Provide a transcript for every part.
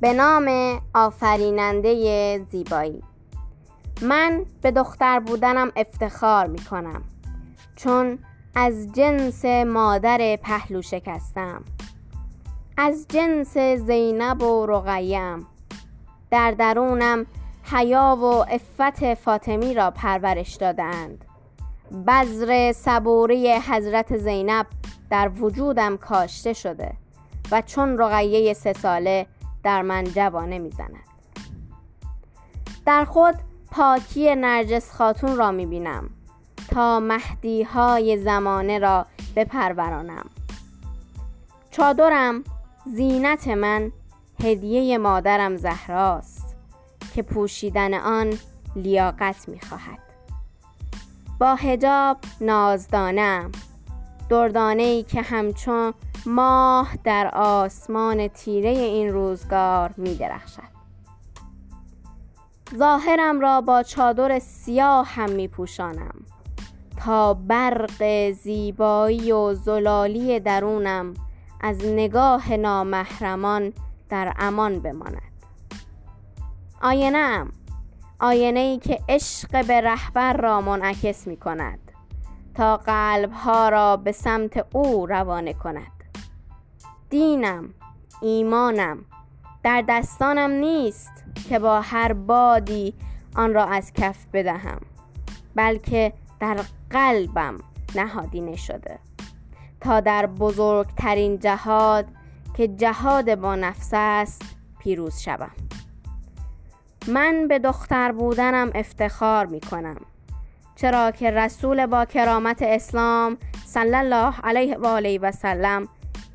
به نام آفریننده زیبایی. من به دختر بودنم افتخار می کنم چون از جنس مادر پهلو شکستم. از جنس زینب و رقیم در درونم حیا و عفت فاطمی را پرورش دادند بذر صبوری حضرت زینب در وجودم کاشته شده و چون رقیه سه ساله در من جوانه می‌زند. در خود پاکی نرجس خاتون را می بینم تا مهدی های زمانه را بپرورانم. چادرم زینت من هدیه مادرم زهراست که پوشیدن آن لیاقت می خواهد با هجاب نازدانم. دردانه ای که همچون ماه در آسمان تیره این روزگار می درخشد ظاهرم را با چادر سیاه هم می پوشانم تا برق زیبایی و زلالی درونم از نگاه نامحرمان در امان بماند. آینه ام آینه ای که عشق به رهبر را منعکس می کند تا قلب ها را به سمت او روانه کند. دینم ایمانم در دستانم نیست که با هر بادی آن را از کف بدهم بلکه در قلبم نهادینه شده. تا در بزرگترین جهاد که جهاد با نفس است پیروز شوم. من به دختر بودنم افتخار می کنم چرا که رسول با کرامت اسلام صلی الله علیه و آله و سلم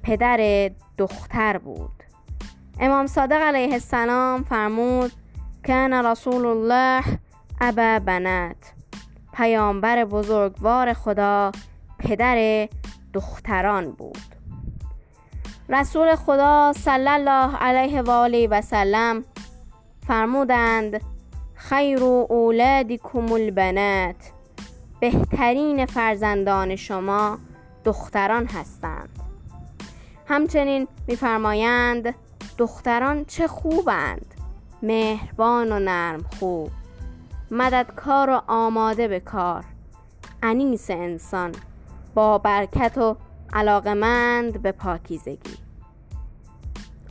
پدر دختر بود. امام صادق علیه السلام فرمود کان رسول الله ابا بنات. پیامبر بزرگوار خدا پدر دختران بود. رسول خدا صلی الله علیه و آله و سلم فرمودند خیر اولادکم البنات. بهترین فرزندان شما دختران هستند. همچنین میفرمایند دختران چه خوبند. مهربان و نرم خوب. مددکار و آماده به کار. انیس انسان. با برکت و علاقمند به پاکیزگی.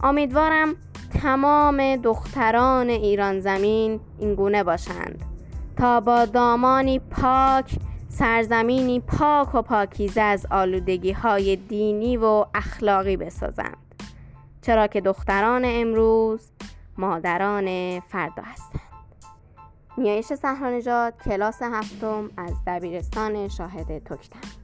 امیدوارم تمام دختران ایران زمین این گونه باشند. تا با دامانی پاک سرزمینی پاک و پاکیزه از آلودگی های دینی و اخلاقی بسازند. چرا که دختران امروز مادران فردا هستند. نیایش سهرانژاد کلاس هفتم از دبیرستان شاهد تکتم